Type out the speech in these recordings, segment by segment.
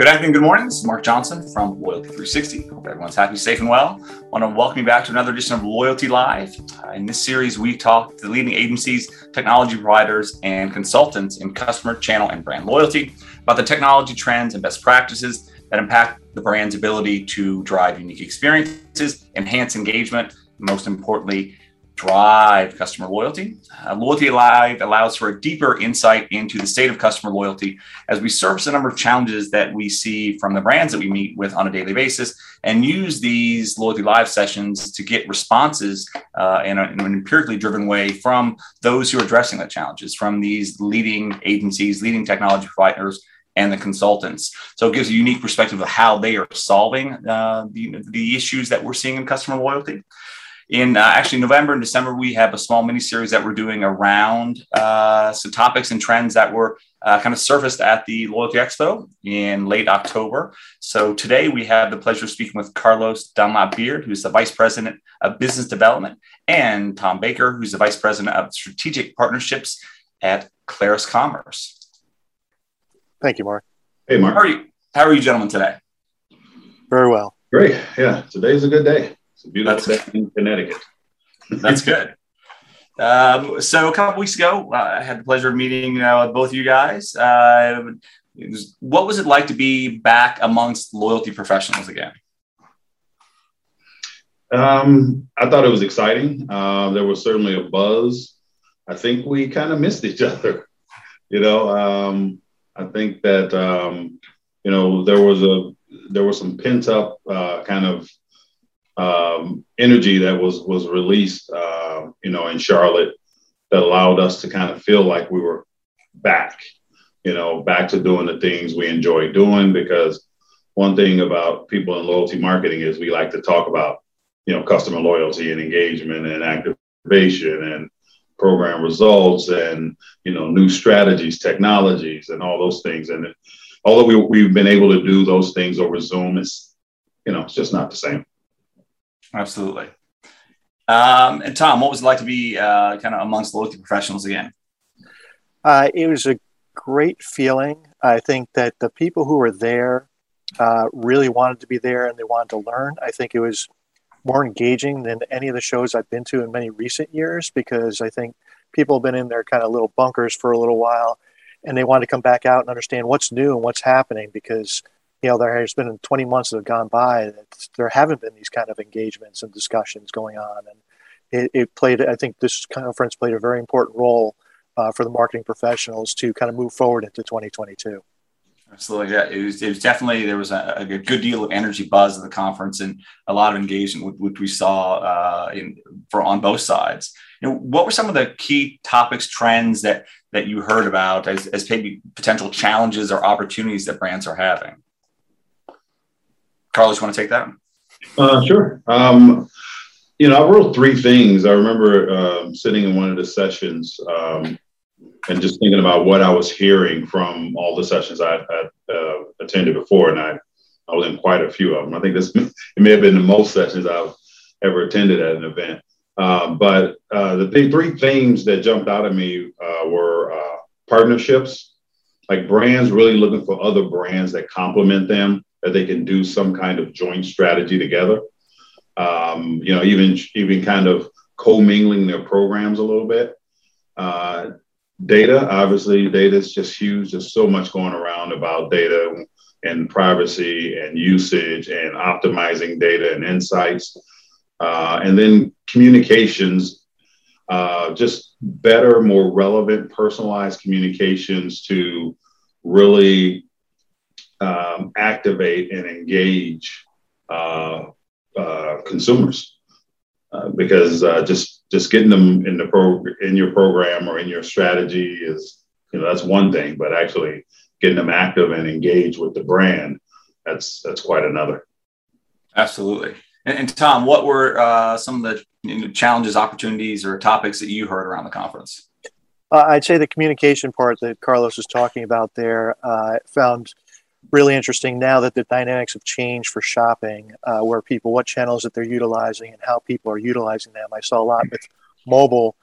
Good afternoon, good morning. This is Mark Johnson from Loyalty 360. Hope everyone's happy, safe, and well. I want to welcome you back to another edition of Loyalty Live. Uh, in this series, we talk to the leading agencies, technology providers, and consultants in customer, channel, and brand loyalty about the technology trends and best practices that impact the brand's ability to drive unique experiences, enhance engagement, most importantly, drive customer loyalty. Uh, loyalty Live allows for a deeper insight into the state of customer loyalty as we surface a number of challenges that we see from the brands that we meet with on a daily basis and use these Loyalty Live sessions to get responses uh, in, a, in, an empirically driven way from those who are addressing the challenges, from these leading agencies, leading technology providers, and the consultants. So it gives a unique perspective of how they are solving uh, the, the issues that we're seeing in customer loyalty in uh, actually November and December, we have a small mini series that we're doing around uh, some topics and trends that were uh, kind of surfaced at the Loyalty Expo in late October. So today we have the pleasure of speaking with Carlos Dunlap Beard, who's the Vice President of Business Development, and Tom Baker, who's the Vice President of Strategic Partnerships at Clarus Commerce. Thank you, Mark. Hey, Mark. How are you? How are you, gentlemen, today? Very well. Great. Yeah, today's a good day. It's a beautiful day in Connecticut. That's good. Um, so a couple weeks ago, uh, I had the pleasure of meeting uh, both of you guys. Uh, was, what was it like to be back amongst loyalty professionals again? Um, I thought it was exciting. Uh, there was certainly a buzz. I think we kind of missed each other. You know, um, I think that um, you know there was a there was some pent up uh, kind of um, energy that was was released, uh, you know, in Charlotte that allowed us to kind of feel like we were back, you know, back to doing the things we enjoy doing. Because one thing about people in loyalty marketing is we like to talk about, you know, customer loyalty and engagement and activation and program results and you know new strategies, technologies, and all those things. And although we, we've been able to do those things over Zoom, it's you know it's just not the same. Absolutely. Um, and Tom, what was it like to be uh, kind of amongst loyalty professionals again? Uh, it was a great feeling. I think that the people who were there uh, really wanted to be there and they wanted to learn. I think it was more engaging than any of the shows I've been to in many recent years because I think people have been in their kind of little bunkers for a little while and they want to come back out and understand what's new and what's happening because you know, there has been 20 months that have gone by that there haven't been these kind of engagements and discussions going on. And it, it played, I think this conference played a very important role uh, for the marketing professionals to kind of move forward into 2022. Absolutely. Yeah. It was, it was definitely, there was a, a, good deal of energy buzz at the conference and a lot of engagement, which we saw uh, in, for on both sides. You know, what were some of the key topics, trends that, that you heard about as, as maybe potential challenges or opportunities that brands are having? Carlos, you want to take that? Uh, sure. Um, you know, I wrote three things. I remember um, sitting in one of the sessions um, and just thinking about what I was hearing from all the sessions I had uh, attended before, and I, I was in quite a few of them. I think this it may have been the most sessions I've ever attended at an event. Uh, but uh, the th- three themes that jumped out at me uh, were uh, partnerships, like brands really looking for other brands that complement them that they can do some kind of joint strategy together. Um, you know, even even kind of commingling their programs a little bit. Uh, data, obviously, data is just huge. There's so much going around about data and privacy and usage and optimizing data and insights. Uh, and then communications, uh, just better, more relevant, personalized communications to really um, activate and engage uh, uh, consumers uh, because uh, just just getting them in the pro in your program or in your strategy is you know that's one thing, but actually getting them active and engaged with the brand that's that's quite another. Absolutely. And, and Tom, what were uh, some of the you know, challenges, opportunities, or topics that you heard around the conference? Uh, I'd say the communication part that Carlos was talking about there uh, found really interesting now that the dynamics have changed for shopping, uh, where people, what channels that they're utilizing and how people are utilizing them. I saw a lot with mobile,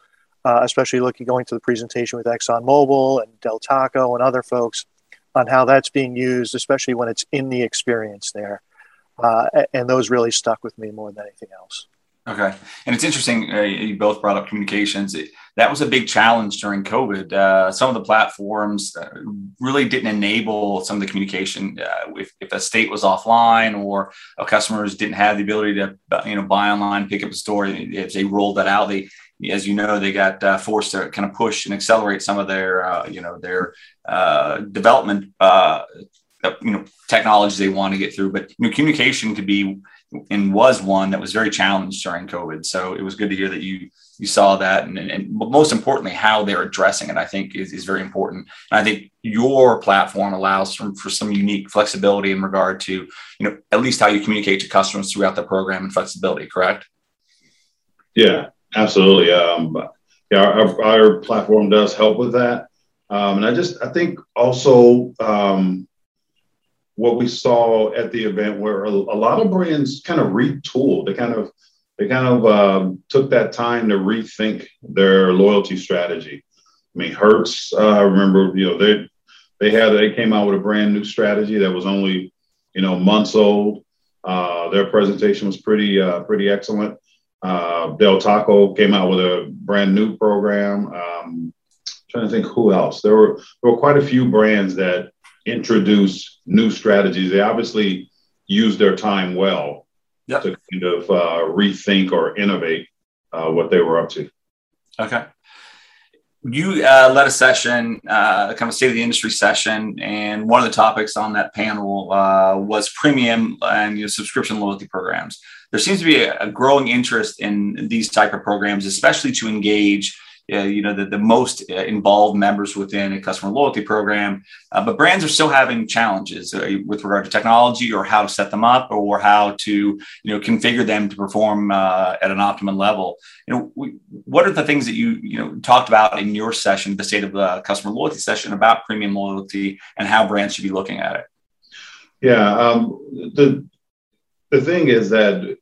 uh, especially looking going to the presentation with ExxonMobil and Del Taco and other folks. on how that's being used, especially when it's in the experience there. Uh, and those really stuck with me more than anything else. Okay, and it's interesting. Uh, you both brought up communications. It, that was a big challenge during COVID. Uh, some of the platforms uh, really didn't enable some of the communication. Uh, if, if a state was offline or customers didn't have the ability to, you know, buy online, pick up a store, if they rolled that out, they, as you know, they got uh, forced to kind of push and accelerate some of their, uh, you know, their development you know technologies they want to get through but you know, communication could be and was one that was very challenged during COVID. So it was good to hear that you you saw that, and, and most importantly, how they're addressing it. I think is, is very important. And I think your platform allows for, for some unique flexibility in regard to you know at least how you communicate to customers throughout the program and flexibility. Correct? Yeah, absolutely. Um, yeah, our, our, platform does help with that. Um, and I just I think also um, what we saw at the event where a, a lot of brands kind of retooled. They kind of they kind of um, took that time to rethink their loyalty strategy. I mean, Hertz, uh, I remember, you know, they they had they came out with a brand new strategy that was only, you know, months old. Uh, their presentation was pretty uh, pretty excellent. Uh, Del Taco came out with a brand new program. Um, trying to think who else. There were there were quite a few brands that introduce new strategies. They obviously use their time well yep. to kind of uh, rethink or innovate uh, what they were up to. Okay. You uh, led a session, uh, kind of state of the industry session, and one of the topics on that panel uh, was premium and you know, subscription loyalty programs. There seems to be a, a growing interest in these type of programs, especially to engage uh, you know the, the most uh, involved members within a customer loyalty program. Uh, but brands are still having challenges uh, with regard to technology or how to set them up or how to you know configure them to perform uh, at an optimum level. You know we, what are the things that you you know talked about in your session the state of the customer loyalty session about premium loyalty and how brands should be looking at it? Yeah um, the the thing is that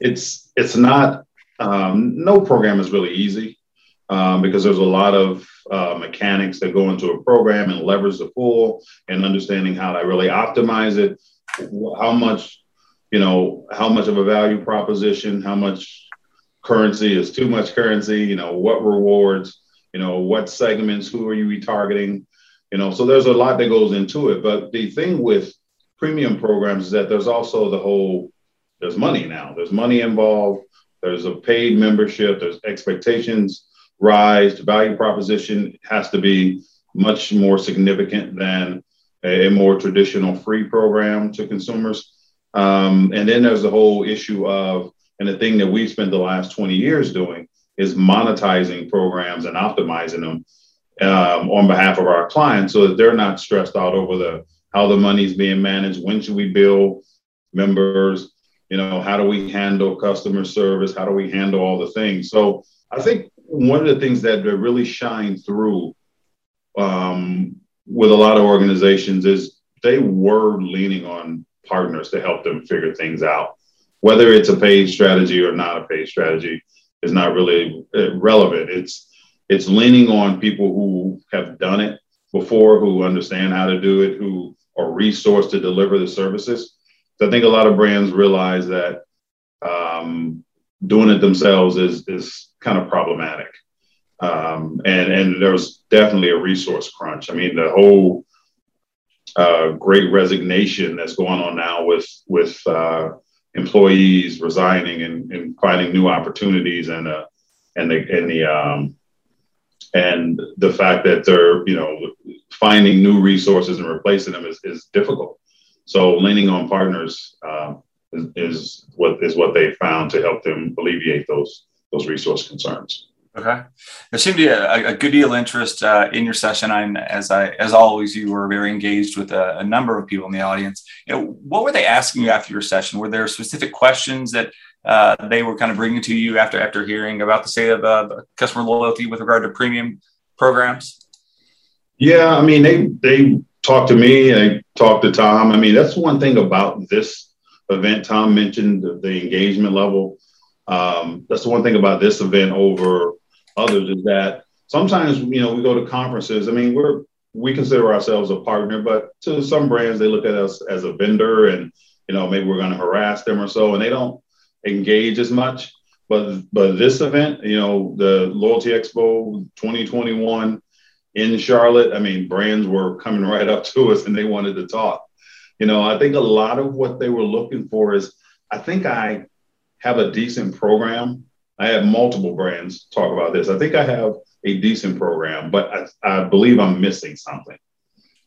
it's it's not um, no program is really easy um, because there's a lot of uh, mechanics that go into a program and levers the pool and understanding how to really optimize it, how much, you know, how much of a value proposition, how much currency is too much currency, you know, what rewards, you know, what segments, who are you retargeting, you know, so there's a lot that goes into it. But the thing with premium programs is that there's also the whole, there's money now, there's money involved, there's a paid membership, there's expectations rise, value proposition has to be much more significant than a, a more traditional free program to consumers. Um, and then there's the whole issue of, and the thing that we've spent the last 20 years doing is monetizing programs and optimizing them um, on behalf of our clients so that they're not stressed out over the how the money's being managed, when should we bill members, you know, how do we handle customer service, how do we handle all the things. So I think one of the things that really shine through um, with a lot of organizations is they were leaning on partners to help them figure things out. Whether it's a paid strategy or not a paid strategy is not really uh, relevant. It's it's leaning on people who have done it before, who understand how to do it, who are resourced to deliver the services. So I think a lot of brands realize that um, doing it themselves is is kind of problematic. Um, and and there was definitely a resource crunch. I mean, the whole uh, great resignation that's going on now with with uh, employees resigning and, and, finding new opportunities and uh, and the and the um, and the fact that they're you know finding new resources and replacing them is, is difficult. So leaning on partners uh, is, is what is what they found to help them alleviate those those resource concerns. Okay, there seemed to be a, a good deal of interest uh, in your session. And as I, as always, you were very engaged with a, a, number of people in the audience. You know, what were they asking you after your session? Were there specific questions that uh, they were kind of bringing to you after after hearing about the state of uh, customer loyalty with regard to premium programs? Yeah, I mean, they they talked to me. They talked to Tom. I mean, that's one thing about this event. Tom mentioned the, the engagement level. Um, that's the one thing about this event over others is that sometimes you know we go to conferences. I mean, we're we consider ourselves a partner, but to some brands, they look at us as a vendor and, you know, maybe we're going to harass them or so, and they don't engage as much. But, but this event, you know, the Loyalty Expo 2021 in Charlotte, I mean, brands were coming right up to us and they wanted to talk. You know, I think a lot of what they were looking for is I think I have a decent program. I have multiple brands talk about this. I think I have a decent program, but I, I believe I'm missing something.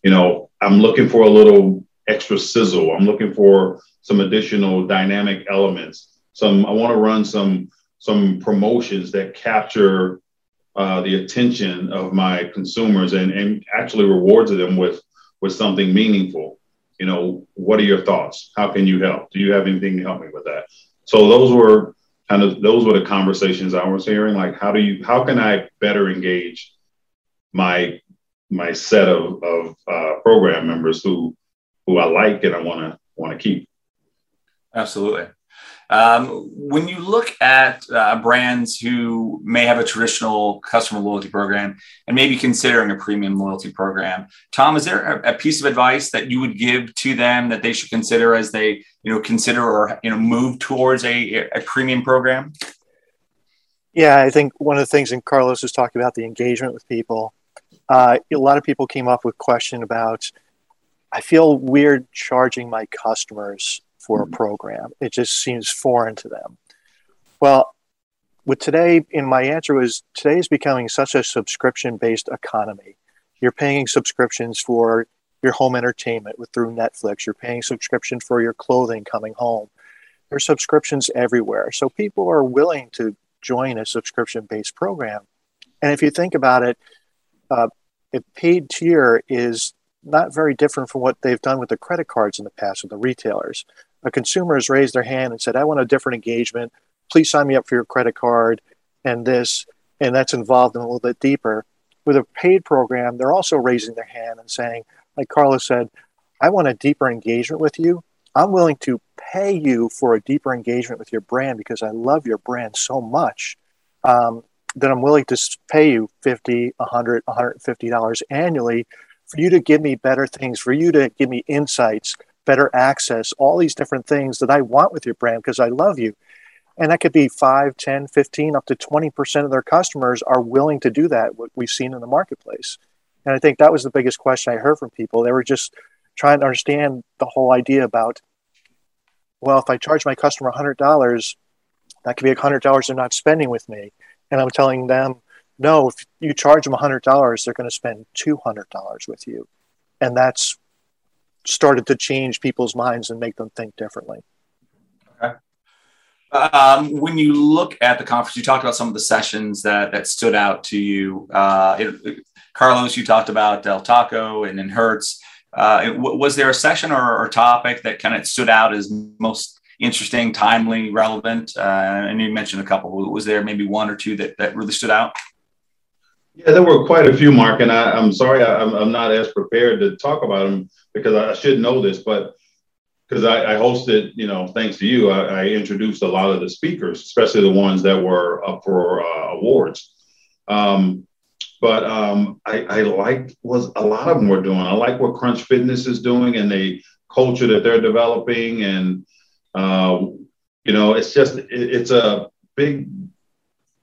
You know, I'm looking for a little extra sizzle. I'm looking for some additional dynamic elements. Some I want to run some some promotions that capture uh, the attention of my consumers and, and actually rewards them with with something meaningful. You know, what are your thoughts? How can you help? Do you have anything to help me with that? So those were kind of those were the conversations I was hearing. Like, how do you how can I better engage my my set of, of uh, program members who who I like and I want to want to keep. Absolutely. Um, when you look at uh, brands who may have a traditional customer loyalty program and maybe considering a premium loyalty program, Tom, is there a, a, piece of advice that you would give to them that they should consider as they, you know, consider or you know move towards a, a premium program? Yeah, I think one of the things, and Carlos was talking about the engagement with people. Uh, a lot of people came up with question about. I feel weird charging my customers for a mm-hmm. program. It just seems foreign to them. Well, with today, in my answer was today is becoming such a subscription based economy. You're paying subscriptions for your home entertainment with through Netflix. You're paying subscription for your clothing coming home. There's subscriptions everywhere. So people are willing to join a subscription based program. And if you think about it, uh, a paid tier is not very different from what they've done with the credit cards in the past with the retailers a consumer has raised their hand and said, I want a different engagement. Please sign me up for your credit card and this, and that's involved in a little bit deeper. With a paid program, they're also raising their hand and saying, like Carlos said, I want a deeper engagement with you. I'm willing to pay you for a deeper engagement with your brand because I love your brand so much um, that I'm willing to pay you 50, 100, 150 dollars annually for you to give me better things, for you to give me insights, better access, all these different things that I want with your brand because I love you. And that could be 5, 10, 15, up to 20% of their customers are willing to do that, what we've seen in the marketplace. And I think that was the biggest question I heard from people. They were just trying to understand the whole idea about, well, if I charge my customer $100, that could be $100 they're not spending with me. And I'm telling them, no, if you charge them $100, they're going to spend $200 with you. And that's started to change people's minds and make them think differently. Okay. Um, when you look at the conference, you talked about some of the sessions that that stood out to you. Uh, it, Carlos, you talked about Del Taco and then Hertz. Uh, it, was there a session or, or topic that kind of stood out as most interesting, timely, relevant? Uh, and you mentioned a couple. Was there maybe one or two that, that really stood out? Yeah, there were quite a few, Mark, and I, am sorry I, am I'm not as prepared to talk about them because I should know this, but because I, I, hosted, you know, thanks to you, I, I, introduced a lot of the speakers, especially the ones that were up for uh, awards. Um, but um, I, I liked a lot of them were doing. I like what Crunch Fitness is doing and the culture that they're developing, and uh, you know, it's just it, it's a big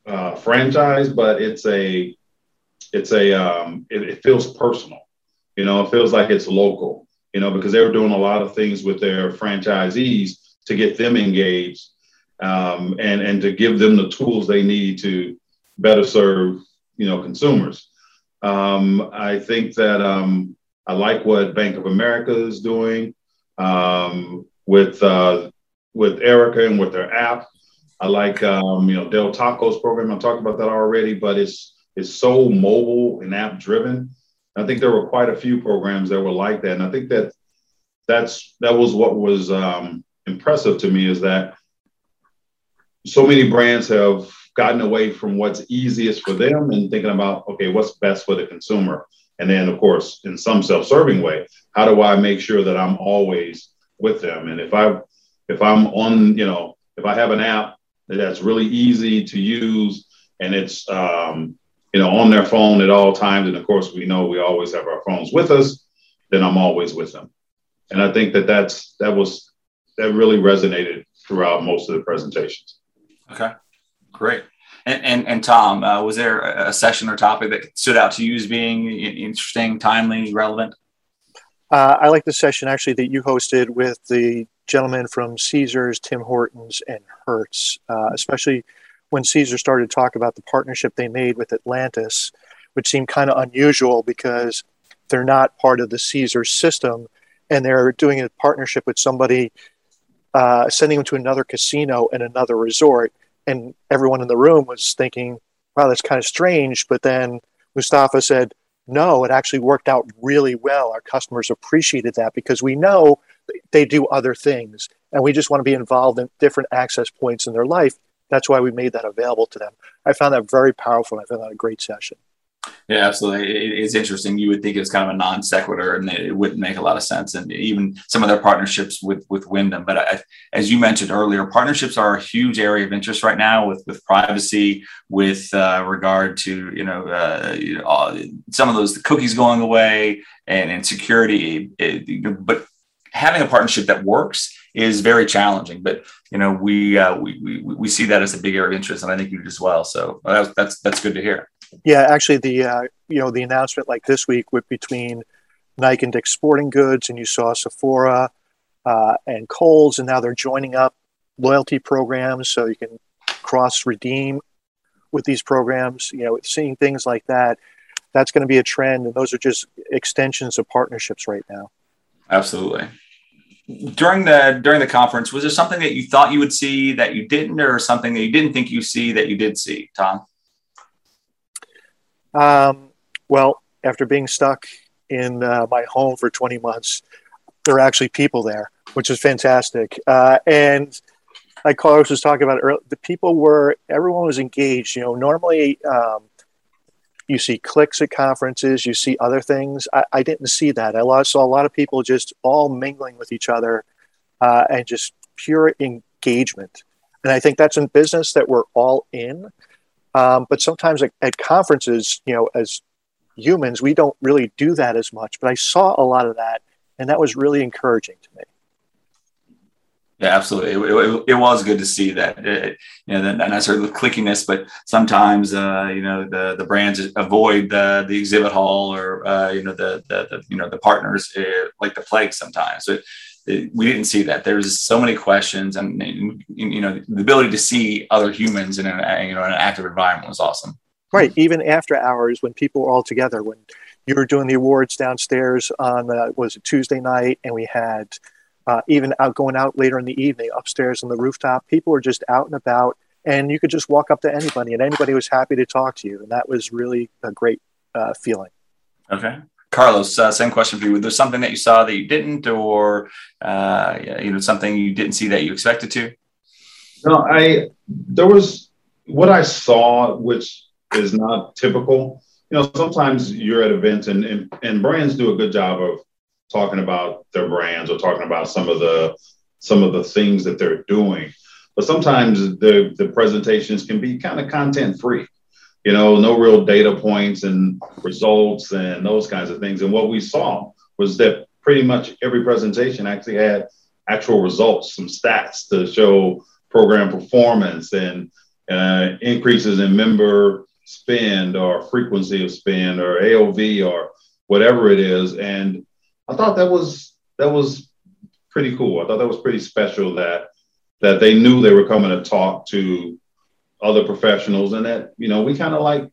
uh, franchise, but it's a it's a um, it, it, feels personal. You know, it feels like it's local. You know, because they were doing a lot of things with their franchisees to get them engaged um, and and to give them the tools they need to better serve you know consumers. Um, I think that um, I like what Bank of America is doing um, with uh, with Erica and with their app. I like um, you know Del Taco's program. I talked about that already, but it's is so mobile and app driven. I think there were quite a few programs that were like that, and I think that that's that was what was um, impressive to me is that so many brands have gotten away from what's easiest for them and thinking about okay, what's best for the consumer, and then of course in some self-serving way, how do I make sure that I'm always with them? And if I if I'm on, you know, if I have an app that's really easy to use and it's um, you know, on their phone at all times, and of course, we know we always have our phones with us, then I'm always with them. And I think that that's that was that really resonated throughout most of the presentations. Okay, great. And, and, and Tom, uh, was there a session or topic that stood out to you as being interesting, timely, relevant? Uh, I like the session actually that you hosted with the gentleman from Caesars, Tim Hortons, and Hertz, uh, especially when Caesar started to talk about the partnership they made with Atlantis, which seemed kind of unusual because they're not part of the Caesar system and they're doing a partnership with somebody, uh, sending them to another casino and another resort. And everyone in the room was thinking, wow, that's kind of strange. But then Mustafa said, no, it actually worked out really well. Our customers appreciated that because we know they do other things and we just want to be involved in different access points in their life. That's why we made that available to them. I found that very powerful. I found that a great session. Yeah, absolutely. it's interesting. You would think it's kind of a non sequitur, and it wouldn't make a lot of sense. And even some of their partnerships with with Wyndham. But I, as you mentioned earlier, partnerships are a huge area of interest right now with with privacy, with uh, regard to you know, uh, you know some of those cookies going away and, and security. It, but having a partnership that works is very challenging. But you know, we, uh, we we we see that as a big area of interest, and I think you do as well. So that's that's that's good to hear. Yeah, actually, the uh, you know the announcement like this week with between Nike and Dick's Sporting Goods, and you saw Sephora uh, and Kohl's, and now they're joining up loyalty programs, so you can cross redeem with these programs. You know, seeing things like that, that's going to be a trend, and those are just extensions of partnerships right now. Absolutely. During the during the conference, was there something that you thought you would see that you didn't, or something that you didn't think you see that you did see, Tom? Um, well, after being stuck in uh, my home for 20 months, there are actually people there, which is fantastic. Uh, and like Carlos was talking about earlier, the people were, everyone was engaged. You know, normally um, you see clicks at conferences, you see other things. I, I didn't see that. I saw a lot of people just all mingling with each other uh, and just pure engagement. And I think that's in business that we're all in. Um, but sometimes at, at, conferences, you know, as humans, we don't really do that as much. But I saw a lot of that, and that was really encouraging to me. Yeah, absolutely. It, it, it was good to see that. It, you know, not necessarily the clickiness, but sometimes uh, you know the the brands avoid the the exhibit hall or uh, you know the, the, the you know the partners uh, like the plague sometimes. So we didn't see that. There's so many questions, and, and, you know the ability to see other humans in a you know an active environment was awesome. Right, even after hours when people were all together, when you were doing the awards downstairs on uh, was it Tuesday night, and we had uh, even out going out later in the evening upstairs on the rooftop. People were just out and about, and you could just walk up to anybody, and anybody was happy to talk to you, and that was really a great uh, feeling. Okay, Carlos, uh, same question for you. Was there something that you saw that you didn't, or uh, you know, something you didn't see that you expected to? No, I there was what I saw, which is not typical. You know, sometimes you're at events and, and, and brands do a good job of talking about their brands or talking about some of the some of the things that they're doing. But sometimes the the presentations can be kind of content free you know, no real data points and results and those kinds of things. And what we saw was that pretty much every presentation actually had actual results, some stats to show program performance and uh, increases in member spend or frequency of spend or AOV or whatever it is. And I thought that was that was pretty cool. I thought that was pretty special that that they knew they were coming to talk to other professionals and that you know we kind of like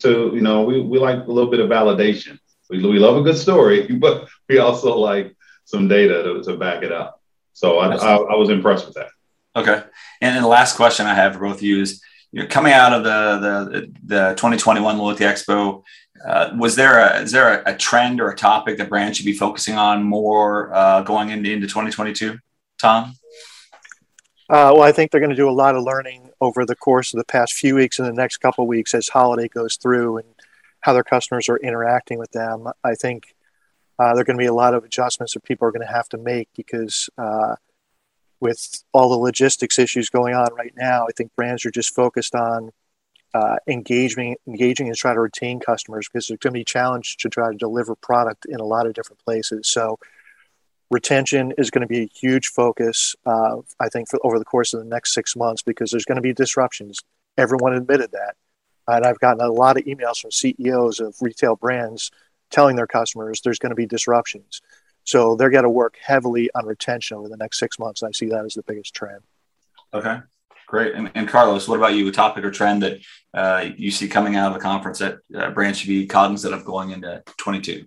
to you know we, we like a little bit of validation. We, we love a good story but we also like some data to, to back it up. So I, I, I, was impressed with that. Okay. And then the last question i have for both of you is you're coming out of the the, the 2021 loyalty expo uh, was there a is there a, a, trend or a topic that brands should be focusing on more uh, going into, into 2022 tom uh, well, I think they're going to do a lot of learning over the course of the past few weeks and the next couple weeks as holiday goes through and how their customers are interacting with them. I think uh, there are going to be a lot of adjustments that people are going to have to make because uh, with all the logistics issues going on right now, I think brands are just focused on uh, engaging, engaging and try to retain customers because it's going to be challenged to try to deliver product in a lot of different places. So retention is going to be a huge focus, uh, I think, for over the course of the next six months because there's going to be disruptions. Everyone admitted that. And I've gotten a lot of emails from CEOs of retail brands telling their customers there's going to be disruptions. So they're going to work heavily on retention over the next six months. And I see that as the biggest trend. Okay, great. And, and Carlos, what about you? A topic or trend that uh, you see coming out of the conference that uh, brands should be cognizant of going into 22?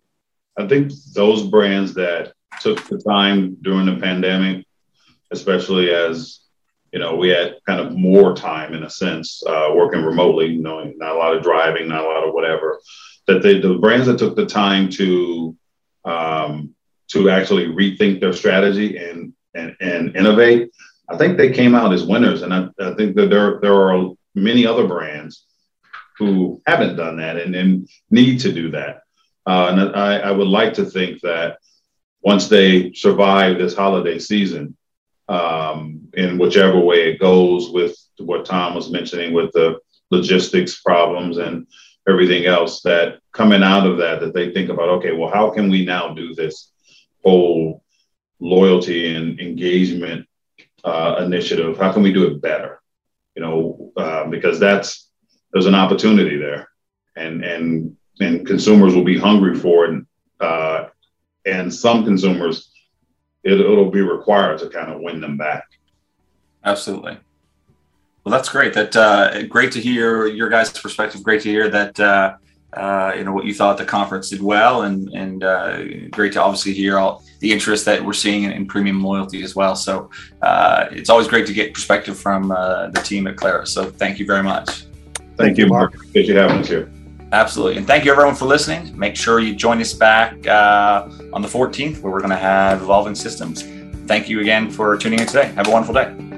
I think those brands that took the time during the pandemic, especially as you know we had kind of more time in a sense uh, working remotely, you know, not a lot of driving, not a lot of whatever. That they, the brands that took the time to um, to actually rethink their strategy and and, and innovate, I think they came out as winners. And I, I think that there there are many other brands who haven't done that and, and need to do that. Uh, and I, I would like to think that once they survive this holiday season, um, in whichever way it goes with what Tom was mentioning with the logistics problems and everything else, that coming out of that, that they think about, okay, well, how can we now do this whole loyalty and engagement uh, initiative? How can we do it better? You know, uh, because that's there's an opportunity there, and and and consumers will be hungry for it. Uh, and some consumers, it, it'll be required to kind of win them back. Absolutely. Well, that's great. That uh, great to hear your guys' perspective. Great to hear that uh, uh, you know what you thought the conference did well, and and uh, great to obviously hear all the interest that we're seeing in, in premium loyalty as well. So uh, it's always great to get perspective from uh, the team at Clara. So thank you very much. Thank, thank you, Mark. Appreciate you having us here. Absolutely. And thank you everyone for listening. Make sure you join us back uh, on the 14th where we're going to have Evolving Systems. Thank you again for tuning in today. Have a wonderful day.